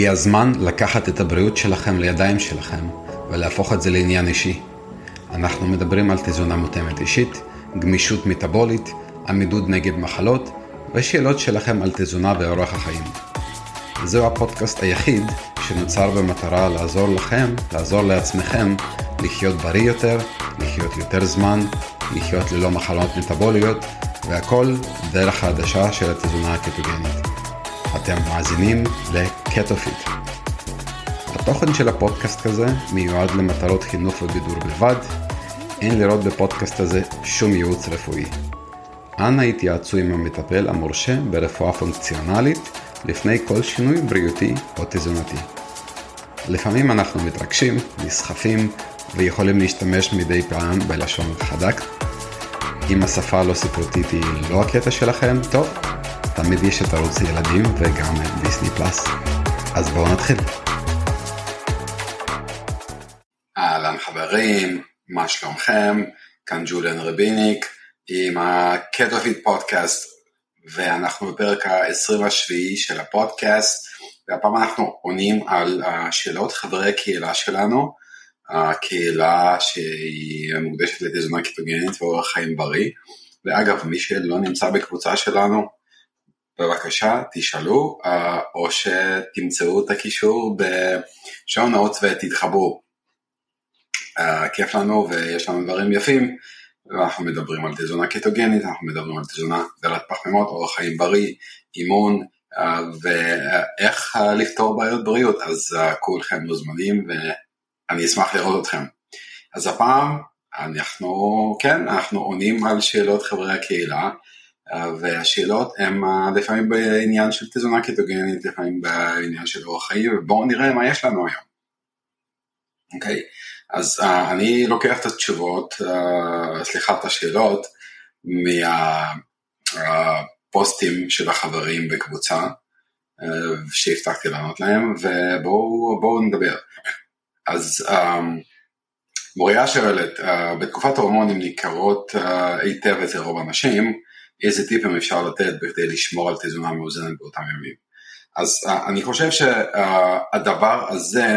הגיע הזמן לקחת את הבריאות שלכם לידיים שלכם ולהפוך את זה לעניין אישי. אנחנו מדברים על תזונה מותאמת אישית, גמישות מטאבולית, עמידות נגד מחלות ושאלות שלכם על תזונה ואורח החיים. זהו הפודקאסט היחיד שנוצר במטרה לעזור לכם, לעזור לעצמכם, לחיות בריא יותר, לחיות יותר זמן, לחיות ללא מחלות מטאבוליות, והכל דרך העדשה של התזונה הקטוגנית. אתם מאזינים לקטופיט. התוכן של הפודקאסט הזה מיועד למטרות חינוך ובידור בלבד, אין לראות בפודקאסט הזה שום ייעוץ רפואי. אנא התייעצו עם המטפל המורשה ברפואה פונקציונלית לפני כל שינוי בריאותי או תזונתי. לפעמים אנחנו מתרגשים, נסחפים ויכולים להשתמש מדי פעם בלשון חדק. אם השפה הלא ספרותית היא לא הקטע שלכם, טוב, תמיד יש את ערוץ ילדים וגם Disney Plus. אז בואו נתחיל. אהלן חברים, מה שלומכם? כאן ג'וליאן רביניק עם ה Ketofit פודקאסט ואנחנו בפרק ה-27 של הפודקאסט והפעם אנחנו עונים על שאלות חברי הקהילה שלנו, הקהילה שהיא מוקדשת לתזונה קיטוגנית ואורח חיים בריא ואגב מי שלא נמצא בקבוצה שלנו בבקשה תשאלו אה, או שתמצאו את הקישור בשעון נאות ותתחברו. אה, כיף לנו ויש לנו דברים יפים ואנחנו מדברים על תזונה קטוגנית, אנחנו מדברים על תזונה דלת פחמימות, אורח חיים בריא, אימון אה, ואיך לפתור בעיות בריאות, אז כולכם מוזמנים ואני אשמח לראות אתכם. אז הפעם אנחנו, כן, אנחנו עונים על שאלות חברי הקהילה. והשאלות הן לפעמים בעניין של תזונה קטוגנית, לפעמים בעניין של אורח חיים, ובואו נראה מה יש לנו היום. אוקיי, okay. אז uh, אני לוקח את התשובות, uh, סליחה, את השאלות, מהפוסטים uh, של החברים בקבוצה, uh, שהבטחתי לענות להם, ובואו נדבר. אז um, מוריה שואלת, uh, בתקופת ההורמונים ניכרות uh, היטב אצל רוב האנשים, איזה טיפים אפשר לתת בכדי לשמור על תזונה מאוזנת באותם ימים. אז uh, אני חושב שהדבר uh, הזה,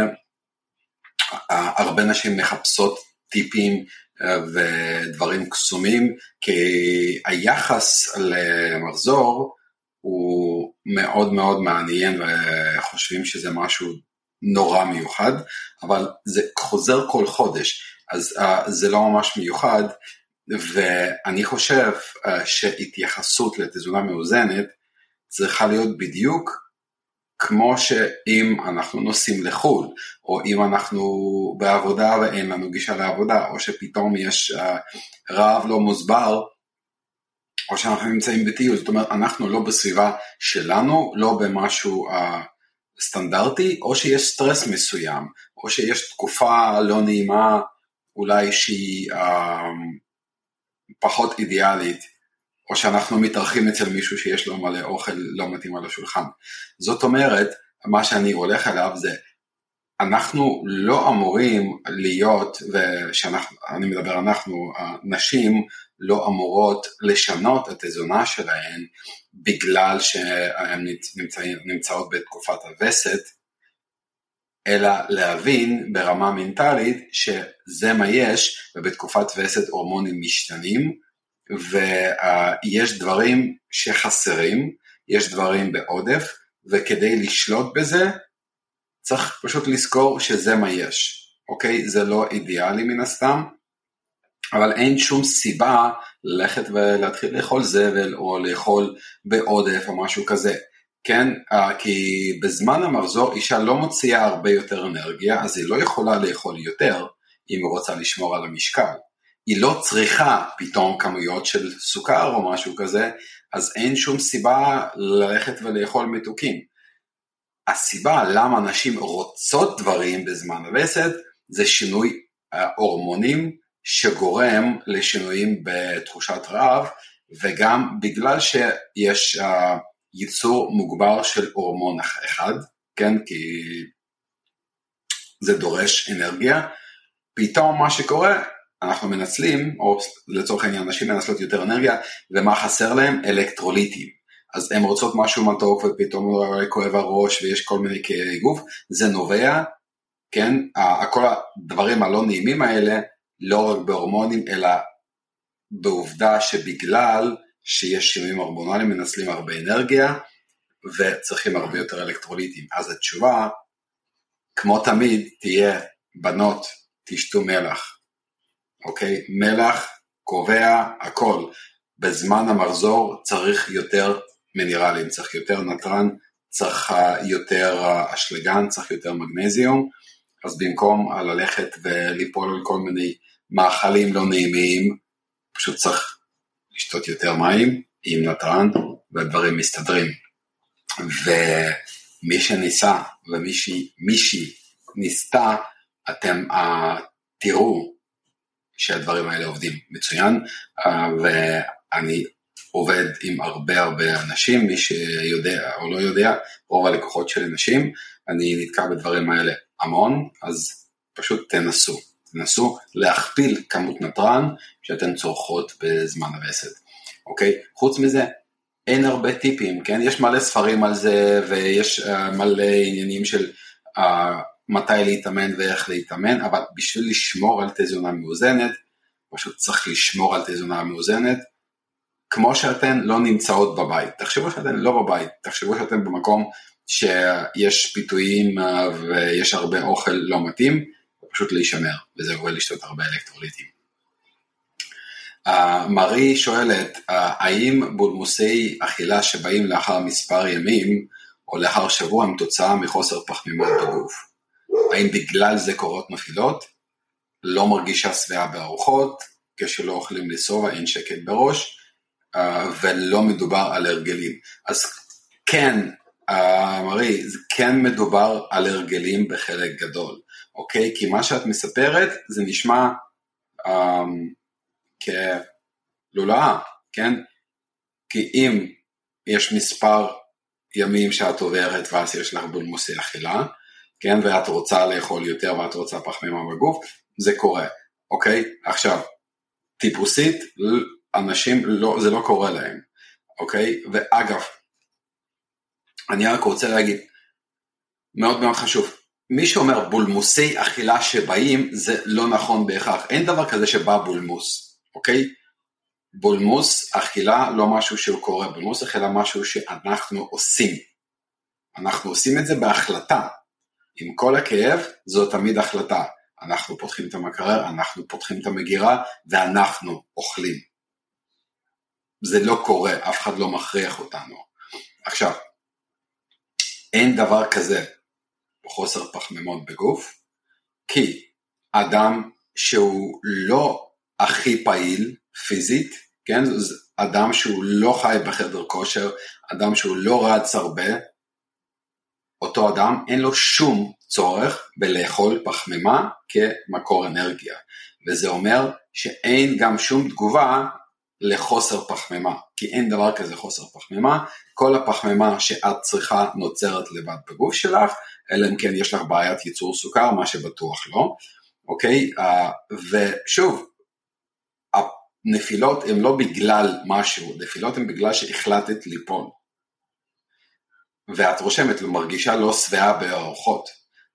uh, הרבה נשים מחפשות טיפים ודברים קסומים, כי היחס למחזור הוא מאוד מאוד מעניין וחושבים שזה משהו נורא מיוחד, אבל זה חוזר כל חודש, אז זה לא ממש מיוחד, ואני חושב uh, שהתייחסות לתזונה מאוזנת צריכה להיות בדיוק כמו שאם אנחנו נוסעים לחו"ל, או אם אנחנו בעבודה ואין לנו גישה לעבודה, או שפתאום יש uh, רעב לא מוסבר, או שאנחנו נמצאים בטיול, זאת אומרת אנחנו לא בסביבה שלנו, לא במשהו uh, סטנדרטי, או שיש סטרס מסוים, או שיש תקופה לא נעימה אולי שהיא פחות אידיאלית, או שאנחנו מתארחים אצל מישהו שיש לו מלא אוכל לא מתאים על השולחן. זאת אומרת, מה שאני הולך אליו זה, אנחנו לא אמורים להיות, ושאני מדבר אנחנו, נשים לא אמורות לשנות את התזונה שלהן בגלל שהן נמצאות בתקופת הווסת, אלא להבין ברמה מנטלית שזה מה יש, ובתקופת וסת הורמונים משתנים, ויש דברים שחסרים, יש דברים בעודף, וכדי לשלוט בזה, צריך פשוט לזכור שזה מה יש, אוקיי? זה לא אידיאלי מן הסתם, אבל אין שום סיבה ללכת ולהתחיל לאכול זבל או לאכול בעודף או משהו כזה. כן, uh, כי בזמן המחזור אישה לא מוציאה הרבה יותר אנרגיה, אז היא לא יכולה לאכול יותר אם היא רוצה לשמור על המשקל. היא לא צריכה פתאום כמויות של סוכר או משהו כזה, אז אין שום סיבה ללכת ולאכול מתוקים. הסיבה למה נשים רוצות דברים בזמן הווסת זה שינוי הורמונים שגורם לשינויים בתחושת רעב וגם בגלל שיש uh, ייצור מוגבר של הורמון אחד, כן, כי זה דורש אנרגיה, פתאום מה שקורה, אנחנו מנצלים, או לצורך העניין נשים מנצלות יותר אנרגיה, ומה חסר להם? אלקטרוליטים. אז הן רוצות משהו מתוק ופתאום כואב הראש ויש כל מיני כאבי גוף, זה נובע, כן, כל הדברים הלא נעימים האלה, לא רק בהורמונים אלא בעובדה שבגלל שיש שינויים הורמונליים מנצלים הרבה אנרגיה וצריכים הרבה יותר אלקטרוליטים. אז התשובה, כמו תמיד, תהיה בנות, תשתו מלח, אוקיי? מלח קובע הכל. בזמן המחזור צריך יותר מינרלים, צריך יותר נתרן, צריך יותר אשלגן, צריך יותר מגנזיום, אז במקום ללכת וליפול על כל מיני מאכלים לא נעימים, פשוט צריך לשתות יותר מים עם נתרן והדברים מסתדרים. ומי שניסה ומישהי ניסתה, אתם uh, תראו שהדברים האלה עובדים מצוין, uh, ואני עובד עם הרבה הרבה אנשים, מי שיודע או לא יודע, רוב הלקוחות שלי נשים, אני נתקע בדברים האלה המון, אז פשוט תנסו. תנסו להכפיל כמות נתרן שאתן צורכות בזמן הווסת, אוקיי? חוץ מזה, אין הרבה טיפים, כן? יש מלא ספרים על זה ויש uh, מלא עניינים של uh, מתי להתאמן ואיך להתאמן, אבל בשביל לשמור על תזונה מאוזנת, פשוט צריך לשמור על תזונה מאוזנת, כמו שאתן לא נמצאות בבית. תחשבו שאתן לא בבית, תחשבו שאתן במקום שיש פיתויים uh, ויש הרבה אוכל לא מתאים, פשוט להישמר, וזה אומר לשתות הרבה אלקטרוליטים. Uh, מרי שואלת, uh, האם בולמוסי אכילה שבאים לאחר מספר ימים או לאחר שבוע הם תוצאה מחוסר פחמימות בגוף? האם בגלל זה קורות נפילות? לא מרגישה שבעה בארוחות, כשלא אוכלים לשובע אין שקט בראש, uh, ולא מדובר על הרגלים. אז כן, uh, מרי, כן מדובר על הרגלים בחלק גדול. אוקיי? כי מה שאת מספרת זה נשמע אמ, כלולאה, כן? כי אם יש מספר ימים שאת עוברת ואז יש לך בולמוסי אכילה, כן? ואת רוצה לאכול יותר ואת רוצה פחמימה בגוף, זה קורה, אוקיי? עכשיו, טיפוסית, אנשים, לא, זה לא קורה להם, אוקיי? ואגב, אני רק רוצה להגיד, מאוד מאוד חשוב, מי שאומר בולמוסי אכילה שבאים זה לא נכון בהכרח, אין דבר כזה שבא בולמוס, אוקיי? בולמוס אכילה לא משהו שהוא קורה, בולמוס אכילה משהו שאנחנו עושים. אנחנו עושים את זה בהחלטה. עם כל הכאב זו תמיד החלטה. אנחנו פותחים את המקרר, אנחנו פותחים את המגירה ואנחנו אוכלים. זה לא קורה, אף אחד לא מכריח אותנו. עכשיו, אין דבר כזה חוסר פחמימות בגוף, כי אדם שהוא לא הכי פעיל פיזית, כן, אדם שהוא לא חי בחדר כושר, אדם שהוא לא רץ הרבה, אותו אדם אין לו שום צורך בלאכול פחמימה כמקור אנרגיה, וזה אומר שאין גם שום תגובה לחוסר פחמימה, כי אין דבר כזה חוסר פחמימה, כל הפחמימה שאת צריכה נוצרת לבד בגוף שלך, אלא אם כן יש לך בעיית ייצור סוכר, מה שבטוח לא, אוקיי? Uh, ושוב, הנפילות הן לא בגלל משהו, נפילות הן בגלל שהחלטת ליפול. ואת רושמת, מרגישה לא שבעה בארוחות.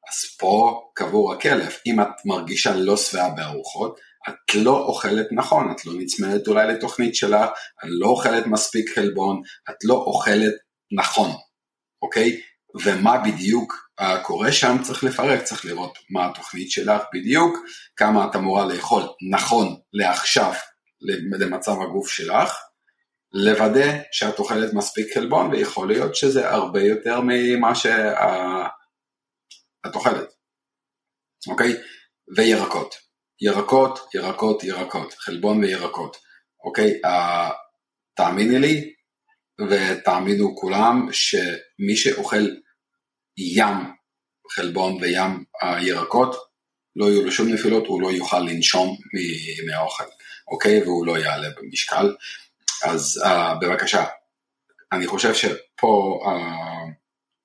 אז פה קבור הכלב, אם את מרגישה לא שבעה בארוחות, את לא אוכלת נכון, את לא נצמדת אולי לתוכנית שלך, את לא אוכלת מספיק חלבון, את לא אוכלת נכון, אוקיי? ומה בדיוק קורה שם צריך לפרק, צריך לראות מה התוכנית שלך בדיוק, כמה את אמורה לאכול נכון לעכשיו למצב הגוף שלך, לוודא שאת אוכלת מספיק חלבון ויכול להיות שזה הרבה יותר ממה שאת אוכלת, אוקיי? וירקות, ירקות, ירקות, ירקות, חלבון וירקות, אוקיי? Uh, תאמיני לי ותאמינו כולם שמי שאוכל ים חלבון וים הירקות, לא יהיו לו שום נפילות, הוא לא יוכל לנשום מהאוכל, אוקיי? והוא לא יעלה במשקל. אז uh, בבקשה, אני חושב שפה uh,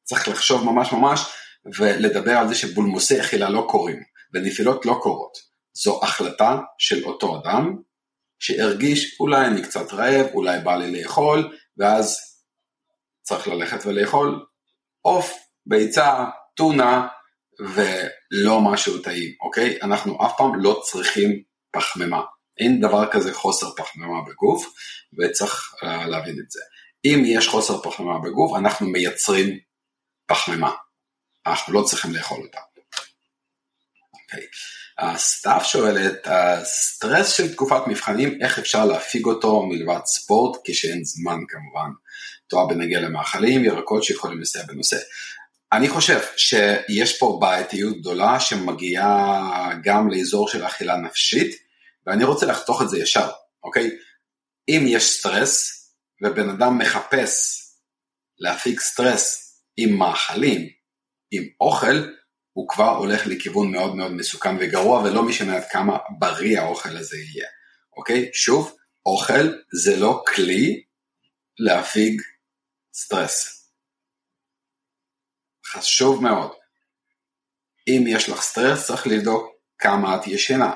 צריך לחשוב ממש ממש ולדבר על זה שבולמוסי אכילה לא קורים ונפילות לא קורות. זו החלטה של אותו אדם שהרגיש אולי אני קצת רעב, אולי בא לי לאכול, ואז צריך ללכת ולאכול עוף, ביצה, טונה ולא משהו טעים, אוקיי? אנחנו אף פעם לא צריכים פחמימה. אין דבר כזה חוסר פחמימה בגוף וצריך uh, להבין את זה. אם יש חוסר פחמימה בגוף אנחנו מייצרים פחמימה, אנחנו לא צריכים לאכול אותה. אוקיי. סתיו שואלת, הסטרס של תקופת מבחנים, איך אפשר להפיג אותו מלבד ספורט כשאין זמן כמובן. תואר בנגיע למאכלים, ירקות שיכולים לסייע בנושא. אני חושב שיש פה בעייתיות גדולה שמגיעה גם לאזור של אכילה נפשית, ואני רוצה לחתוך את זה ישר, אוקיי? אם יש סטרס ובן אדם מחפש להפיג סטרס עם מאכלים, עם אוכל, הוא כבר הולך לכיוון מאוד מאוד מסוכן וגרוע ולא משנה עד כמה בריא האוכל הזה יהיה, אוקיי? שוב, אוכל זה לא כלי להפיג סטרס. חשוב מאוד. אם יש לך סטרס צריך לבדוק כמה את ישנה,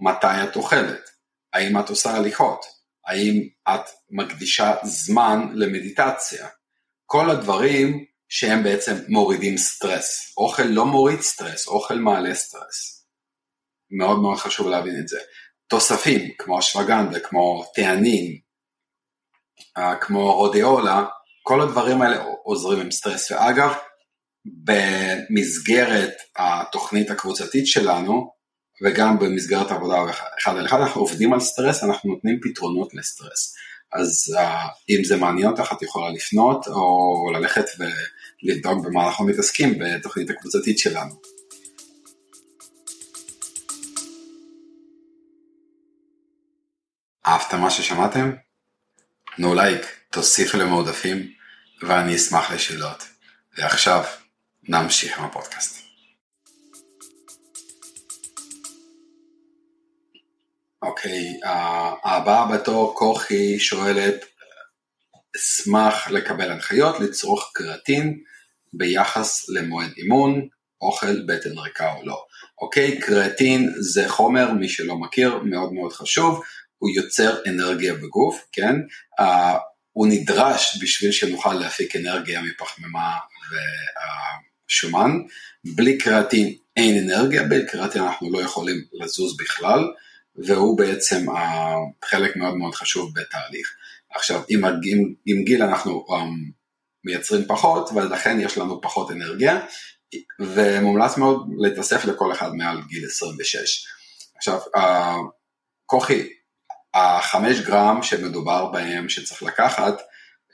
מתי את אוכלת, האם את עושה הליכות, האם את מקדישה זמן למדיטציה. כל הדברים שהם בעצם מורידים סטרס. אוכל לא מוריד סטרס, אוכל מעלה סטרס. מאוד מאוד חשוב להבין את זה. תוספים כמו אשווגנדה, כמו תיאנין, אה, כמו רודיולה, כל הדברים האלה עוזרים עם סטרס. ואגב, במסגרת התוכנית הקבוצתית שלנו, וגם במסגרת עבודה אחד על אחד, אנחנו עובדים על סטרס, אנחנו נותנים פתרונות לסטרס. אז uh, אם זה מעניין אותך, את יכולה לפנות או ללכת ולבדוק במה אנחנו מתעסקים בתוכנית הקבוצתית שלנו. אהבתם מה ששמעתם? תנו לייק, תוסיפו למועדפים, ואני אשמח לשאלות. ועכשיו, נמשיך עם הפודקאסט. אוקיי, הבאה בתור כוכי שואלת, אשמח לקבל הנחיות לצרוך קרטין ביחס למועד אימון, אוכל, בטן ריקה או לא. אוקיי, קרטין זה חומר, מי שלא מכיר, מאוד מאוד חשוב, הוא יוצר אנרגיה בגוף, כן? Uh, הוא נדרש בשביל שנוכל להפיק אנרגיה מפחמימה ושומן. בלי קרטין אין אנרגיה, בלי קרטין אנחנו לא יכולים לזוז בכלל. והוא בעצם חלק מאוד מאוד חשוב בתהליך. עכשיו, עם, עם, עם גיל אנחנו um, מייצרים פחות, ולכן יש לנו פחות אנרגיה, ומומלץ מאוד להתאסף לכל אחד מעל גיל 26. עכשיו, uh, כוכי, החמש גרם שמדובר בהם שצריך לקחת,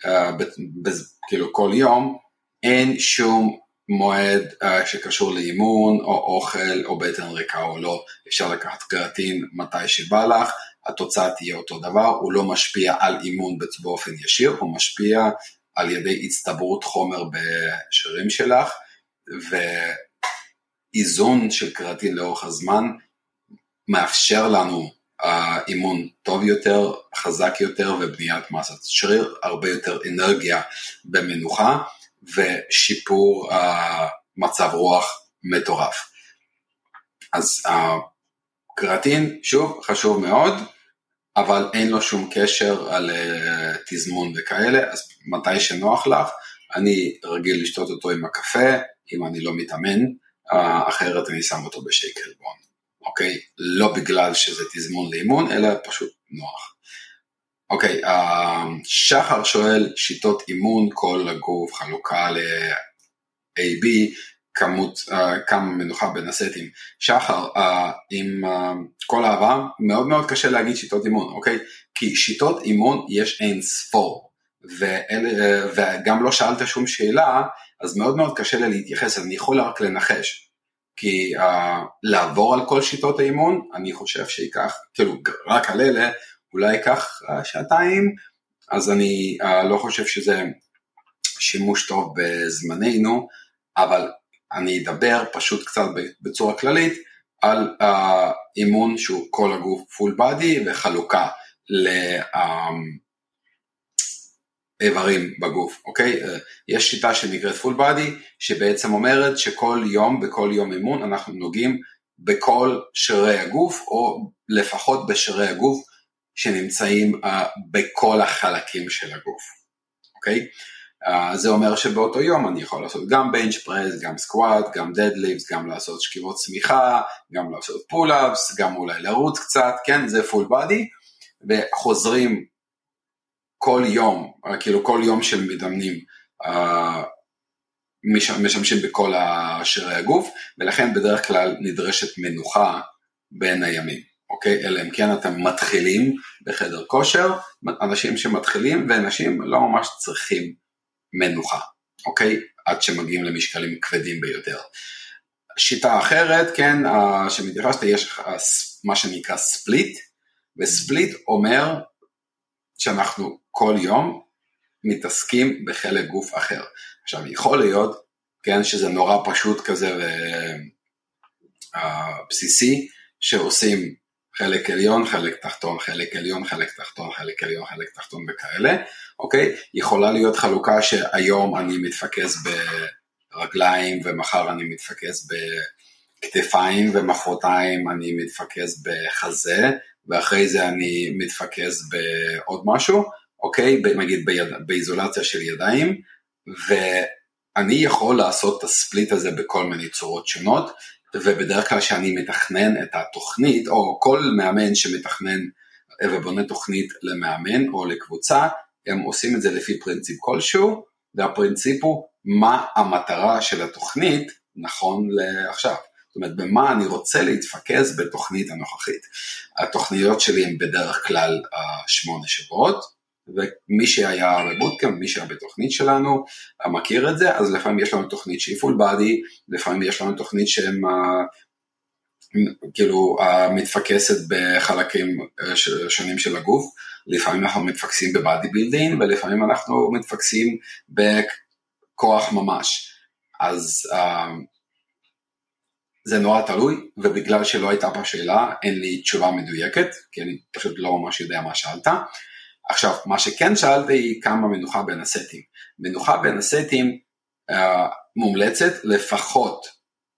uh, ב, ב, כאילו כל יום, אין שום מועד uh, שקשור לאימון או אוכל או בטן ריקה או לא, אפשר לקחת קרטין מתי שבא לך, התוצאה תהיה אותו דבר, הוא לא משפיע על אימון באופן ישיר, הוא משפיע על ידי הצטברות חומר בשרירים שלך ואיזון של קרטין לאורך הזמן מאפשר לנו uh, אימון טוב יותר, חזק יותר ובניית מסת שריר, הרבה יותר אנרגיה במנוחה. ושיפור uh, מצב רוח מטורף. אז הקרטין, שוב, חשוב מאוד, אבל אין לו שום קשר על uh, תזמון וכאלה, אז מתי שנוח לך, אני רגיל לשתות אותו עם הקפה, אם אני לא מתאמן, uh, אחרת אני שם אותו בשייק חלבון, אוקיי? לא בגלל שזה תזמון לאימון, אלא פשוט נוח. אוקיי, uh, שחר שואל שיטות אימון כל הגוף, חלוקה ל-AB, כמות, uh, כמה מנוחה בין הסטים. שחר, uh, עם uh, כל אהבה, מאוד מאוד קשה להגיד שיטות אימון, אוקיי? כי שיטות אימון יש אין ספור, ואל, uh, וגם לא שאלת שום שאלה, אז מאוד מאוד קשה לי להתייחס, אני יכול רק לנחש. כי uh, לעבור על כל שיטות האימון, אני חושב שייקח, כאילו, רק על אלה, אולי ייקח uh, שעתיים, אז אני uh, לא חושב שזה שימוש טוב בזמננו, אבל אני אדבר פשוט קצת בצורה כללית על אה, אימון שהוא כל הגוף full body וחלוקה לאיברים בגוף, אוקיי? אה, יש שיטה שנקראת full body, שבעצם אומרת שכל יום, בכל יום אימון, אנחנו נוגעים בכל שרירי הגוף, או לפחות בשרירי הגוף שנמצאים אה, בכל החלקים של הגוף, אוקיי? אה, זה אומר שבאותו יום אני יכול לעשות גם bench press, גם squat, גם deadlifts, גם לעשות שכיבות סמיכה, גם לעשות pull-ups, גם אולי לרוץ קצת, כן, זה full body, וחוזרים כל יום, כאילו כל יום של מתאמנים, אה, משתמשים בכל שרירי הגוף, ולכן בדרך כלל נדרשת מנוחה בין הימים, אוקיי? אלא אם כן אתם מתחילים בחדר כושר, אנשים שמתחילים ואנשים לא ממש צריכים מנוחה, אוקיי? עד שמגיעים למשקלים כבדים ביותר. שיטה אחרת, כן, שמתייחסת, יש מה שנקרא ספליט, וספליט אומר שאנחנו כל יום מתעסקים בחלק גוף אחר. עכשיו יכול להיות, כן, שזה נורא פשוט כזה ובסיסי, שעושים חלק עליון, חלק תחתון, חלק עליון, חלק תחתון, חלק עליון, חלק תחתון וכאלה, אוקיי? יכולה להיות חלוקה שהיום אני מתפקס ברגליים ומחר אני מתפקס בכתפיים ומחרתיים אני מתפקס בחזה ואחרי זה אני מתפקס בעוד משהו, אוקיי? נגיד ביד... באיזולציה של ידיים ואני יכול לעשות את הספליט הזה בכל מיני צורות שונות ובדרך כלל כשאני מתכנן את התוכנית, או כל מאמן שמתכנן ובונה תוכנית למאמן או לקבוצה, הם עושים את זה לפי פרינציפ כלשהו, והפרינציפ הוא מה המטרה של התוכנית נכון לעכשיו. זאת אומרת, במה אני רוצה להתפקס בתוכנית הנוכחית. התוכניות שלי הן בדרך כלל שמונה שבועות, ומי שהיה בבוטקאמפ, מי שהיה בתוכנית שלנו, מכיר את זה, אז לפעמים יש לנו תוכנית שהיא פול בדי, לפעמים יש לנו תוכנית שהם כאילו מתפקסת בחלקים אה, שונים של הגוף, לפעמים אנחנו מתפקסים בבאדי בילדין ולפעמים אנחנו מתפקסים בכוח ממש. אז uh, זה נורא תלוי, ובגלל שלא הייתה פה שאלה, אין לי תשובה מדויקת, כי אני פשוט לא ממש יודע מה שאלת. עכשיו, מה שכן שאלת היא כמה מנוחה בין הסטים. מנוחה בין הסטים uh, מומלצת לפחות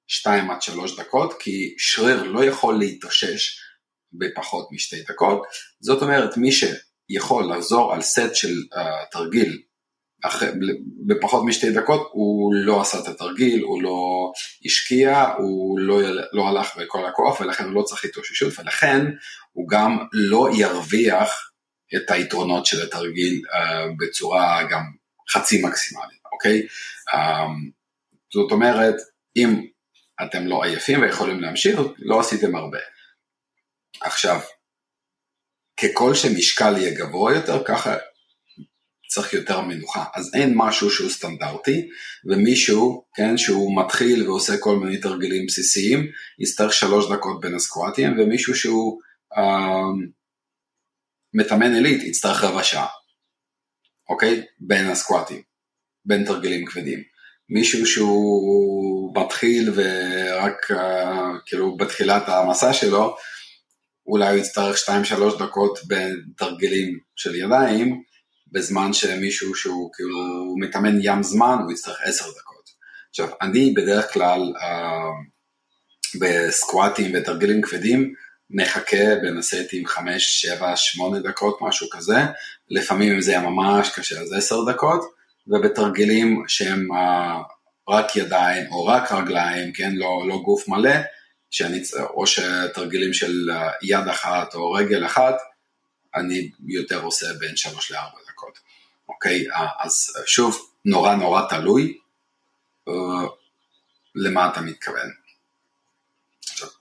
2 עד 3 דקות, כי שריר לא יכול להתאושש בפחות משתי דקות. זאת אומרת, מי שיכול לחזור על סט של uh, תרגיל אחרי, בפחות משתי דקות, הוא לא עשה את התרגיל, הוא לא השקיע, הוא לא, לא הלך בכל הכוח, ולכן הוא לא צריך התאוששות, ולכן הוא גם לא ירוויח את היתרונות של התרגיל uh, בצורה גם חצי מקסימלית, אוקיי? Um, זאת אומרת, אם אתם לא עייפים ויכולים להמשיך, לא עשיתם הרבה. עכשיו, ככל שמשקל יהיה גבוה יותר, ככה צריך יותר מנוחה. אז אין משהו שהוא סטנדרטי, ומישהו, כן, שהוא מתחיל ועושה כל מיני תרגילים בסיסיים, יצטרך שלוש דקות בין הסקואטים, ומישהו שהוא... Uh, מתאמן עילית יצטרך רבע שעה, אוקיי? בין הסקואטים, בין תרגילים כבדים. מישהו שהוא מתחיל ורק uh, כאילו בתחילת המסע שלו, אולי הוא יצטרך 2-3 דקות בין תרגילים של ידיים, בזמן שמישהו שהוא כאילו מתאמן ים זמן, הוא יצטרך 10 דקות. עכשיו, אני בדרך כלל uh, בסקואטים ותרגילים כבדים, מחכה בין הסטים 5, 7, 8 דקות, משהו כזה, לפעמים אם זה היה ממש קשה אז 10 דקות, ובתרגילים שהם uh, רק ידיים או רק רגליים, כן, לא, לא גוף מלא, שאני, או שתרגילים של uh, יד אחת או רגל אחת, אני יותר עושה בין 3 ל-4 דקות, אוקיי? Uh, אז שוב, נורא נורא תלוי למה אתה מתכוון.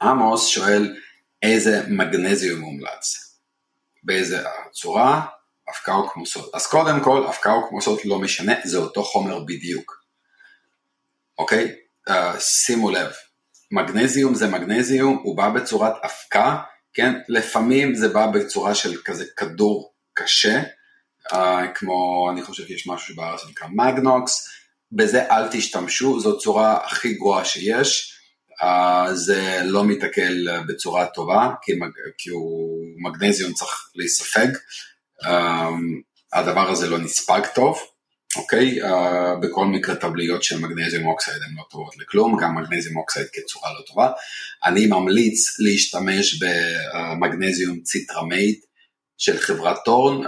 עמוס שואל, איזה מגנזיום מומלץ, באיזה צורה, אבקה או כמוסות. אז קודם כל, אבקה או כמוסות לא משנה, זה אותו חומר בדיוק. אוקיי? Uh, שימו לב, מגנזיום זה מגנזיום, הוא בא בצורת אבקה, כן? לפעמים זה בא בצורה של כזה כדור קשה, uh, כמו, אני חושב שיש משהו שבארץ שנקרא מגנוקס, בזה אל תשתמשו, זו צורה הכי גרועה שיש. אה, זה לא מתעכל בצורה טובה, כי, מג, כי הוא מגנזיום צריך להיספג, אה, הדבר הזה לא נספג טוב, אוקיי? אה, בכל מקרה טבליות של מגנזיום oxide הן לא טובות לכלום, גם מגנזיום oxide כצורה לא טובה. אני ממליץ להשתמש במגנזיום CitraMate של חברת Thorne,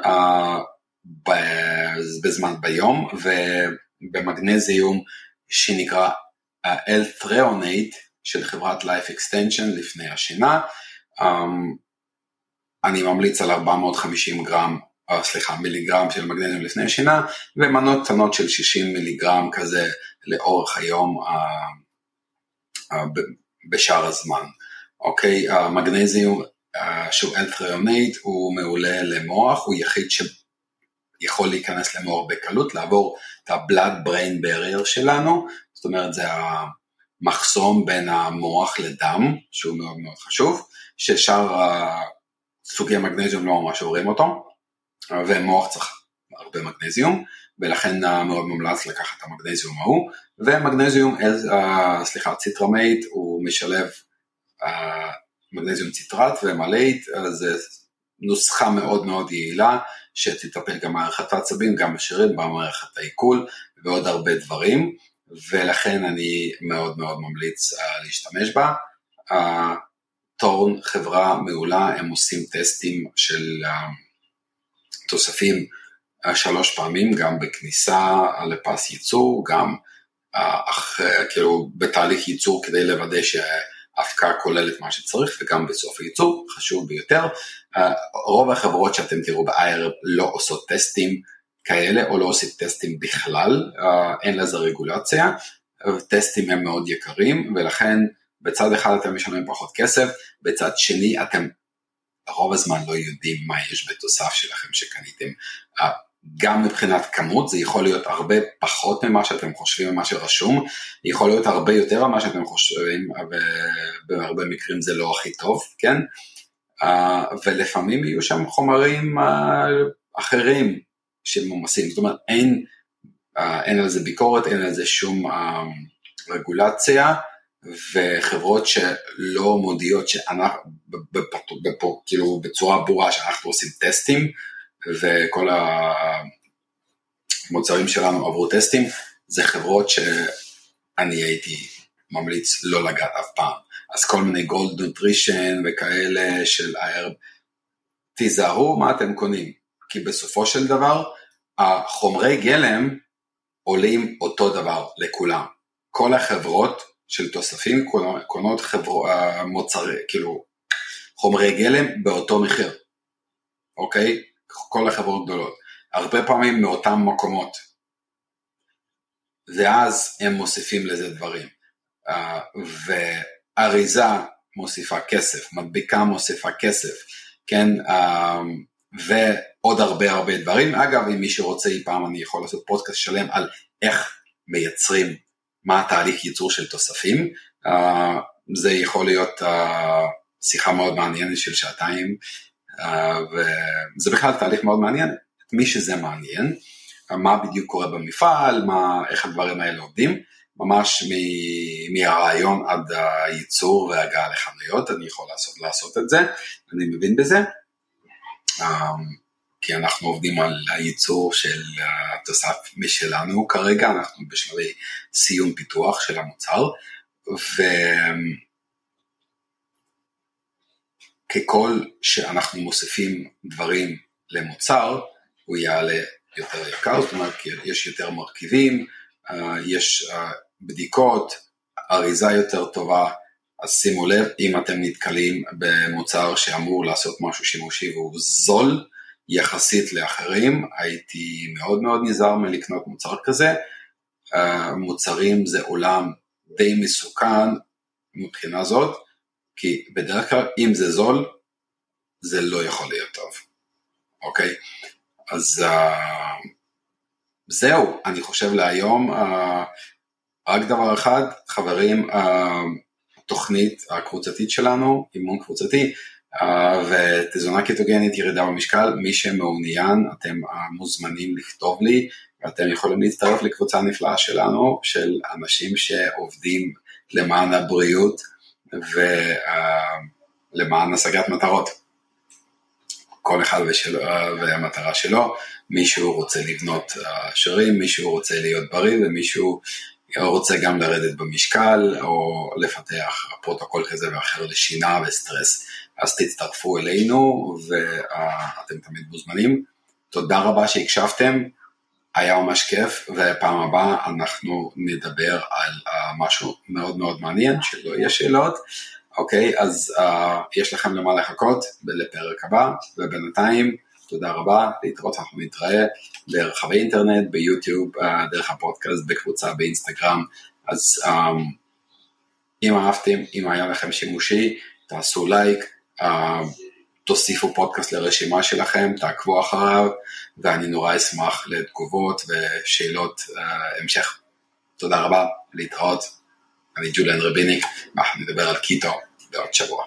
בזמן ביום, ובמגנזיום שנקרא L-Threonate של חברת Life Extension לפני השינה. אני ממליץ על 450 גרם, או סליחה, מיליגרם של מגנזיום לפני השינה, ומנות קטנות של 60 מיליגרם כזה לאורך היום בשאר הזמן. אוקיי, המגנזיום שהוא אלטריונט הוא מעולה למוח, הוא יחיד שיכול להיכנס למוח בקלות, לעבור את ה-blood brain barrier שלנו, זאת אומרת זה המחסום בין המוח לדם, שהוא מאוד מאוד חשוב, ששאר סוגי המגנזיום לא ממש עוברים אותו, ומוח צריך הרבה מגנזיום, ולכן מאוד מומלץ לקחת את המגנזיום ההוא, ומגנזיום, סליחה, ציטרמלייט הוא משלב מגנזיום ציטרט ומלאט, זה נוסחה מאוד מאוד יעילה שתטפל גם במערכת העצבים, גם בשרירים, במערכת העיכול ועוד הרבה דברים, ולכן אני מאוד מאוד ממליץ uh, להשתמש בה. Uh, טורן חברה מעולה, הם עושים טסטים של uh, תוספים uh, שלוש פעמים, גם בכניסה לפס ייצור, גם uh, אח, uh, כאילו בתהליך ייצור כדי לוודא ש... ההפקה כוללת מה שצריך וגם בסוף הייצור, חשוב ביותר. אה, רוב החברות שאתם תראו ב-IR לא עושות טסטים כאלה או לא עושים טסטים בכלל, אה, אין לזה רגולציה, טסטים הם מאוד יקרים ולכן בצד אחד אתם משלמים פחות כסף, בצד שני אתם רוב הזמן לא יודעים מה יש בתוסף שלכם שקניתם. אה, גם מבחינת כמות, זה יכול להיות הרבה פחות ממה שאתם חושבים ממה שרשום, יכול להיות הרבה יותר ממה שאתם חושבים, ובהרבה מקרים זה לא הכי טוב, כן? אה, ולפעמים יהיו שם חומרים אחרים שמומסים, זאת אומרת אין, אה, אין על זה ביקורת, אין על זה שום רגולציה, וחברות שלא מודיעות שאנחנו, כאילו בצורה ברורה שאנחנו עושים טסטים, וכל המוצרים שלנו עברו טסטים, זה חברות שאני הייתי ממליץ לא לגעת אף פעם. אז כל מיני גולד נוטרישן וכאלה של IR, תיזהרו מה אתם קונים, כי בסופו של דבר החומרי גלם עולים אותו דבר לכולם. כל החברות של תוספים קונות חבר... מוצרי, כאילו חומרי גלם באותו מחיר, אוקיי? כל החברות גדולות, הרבה פעמים מאותם מקומות. ואז הם מוסיפים לזה דברים. Uh, ואריזה מוסיפה כסף, מדביקה מוסיפה כסף, כן, uh, ועוד הרבה הרבה דברים. אגב, אם מישהו רוצה אי פעם אני יכול לעשות פודקאסט שלם על איך מייצרים, מה התהליך ייצור של תוספים. Uh, זה יכול להיות uh, שיחה מאוד מעניינת של שעתיים, אה, וזה בכלל תהליך מאוד מעניין, את מי שזה מעניין, מה בדיוק קורה במפעל, מה, איך הדברים האלה עובדים, ממש מהרעיון עד הייצור והגעה לחנויות, אני יכול לעשות, לעשות את זה, אני מבין בזה, אה, כי אנחנו עובדים על הייצור של התוסף משלנו. כרגע, אנחנו בשלבי סיום פיתוח של המוצר, ו... ככל שאנחנו מוסיפים דברים למוצר, הוא יעלה יותר יקר, זאת אומרת, יש יותר מרכיבים, אה, יש אה, בדיקות, אריזה יותר טובה, אז שימו לב, אם אתם נתקלים במוצר שאמור לעשות משהו שימושי והוא זול יחסית לאחרים, הייתי מאוד מאוד נזהר מלקנות מוצר כזה. אה, מוצרים זה עולם די מסוכן מבחינה זאת, כי בדרך כלל אם זה זול, זה לא יכול להיות טוב, אוקיי? אז uh, זהו, אני חושב להיום, uh, רק דבר אחד, חברים, התוכנית הקבוצתית שלנו, אימון קבוצתי, ותזונה קטוגנית, ירידה במשקל, מי שמעוניין, אתם מוזמנים לכתוב לי, ואתם יכולים להצטרף לקבוצה נפלאה שלנו, של אנשים שעובדים למען הבריאות, ולמען השגת מטרות. כל אחד ושל, והמטרה שלו, מישהו רוצה לבנות שרירים, מישהו רוצה להיות בריא ומישהו רוצה גם לרדת במשקל או לפתח פרוטוקול כזה ואחר לשינה וסטרס, אז תצטרפו אלינו ואתם תמיד מוזמנים. תודה רבה שהקשבתם, היה ממש כיף, ופעם הבאה אנחנו נדבר על uh, משהו מאוד מאוד מעניין, שלא יהיה שאלות, אוקיי, אז uh, יש לכם למה לחכות לפרק הבא, ובינתיים, תודה רבה, להתראות, אנחנו נתראה ברחבי אינטרנט, ביוטיוב, uh, דרך הפודקאסט, בקבוצה באינסטגרם, אז um, אם אהבתם, אם היה לכם שימושי, תעשו לייק, תוסיפו פודקאסט לרשימה שלכם, תעקבו אחריו, ואני נורא אשמח לתגובות ושאלות uh, המשך. תודה רבה, להתראות. אני ג'וליאן רביניק, ואנחנו נדבר על קיטו בעוד שבוע.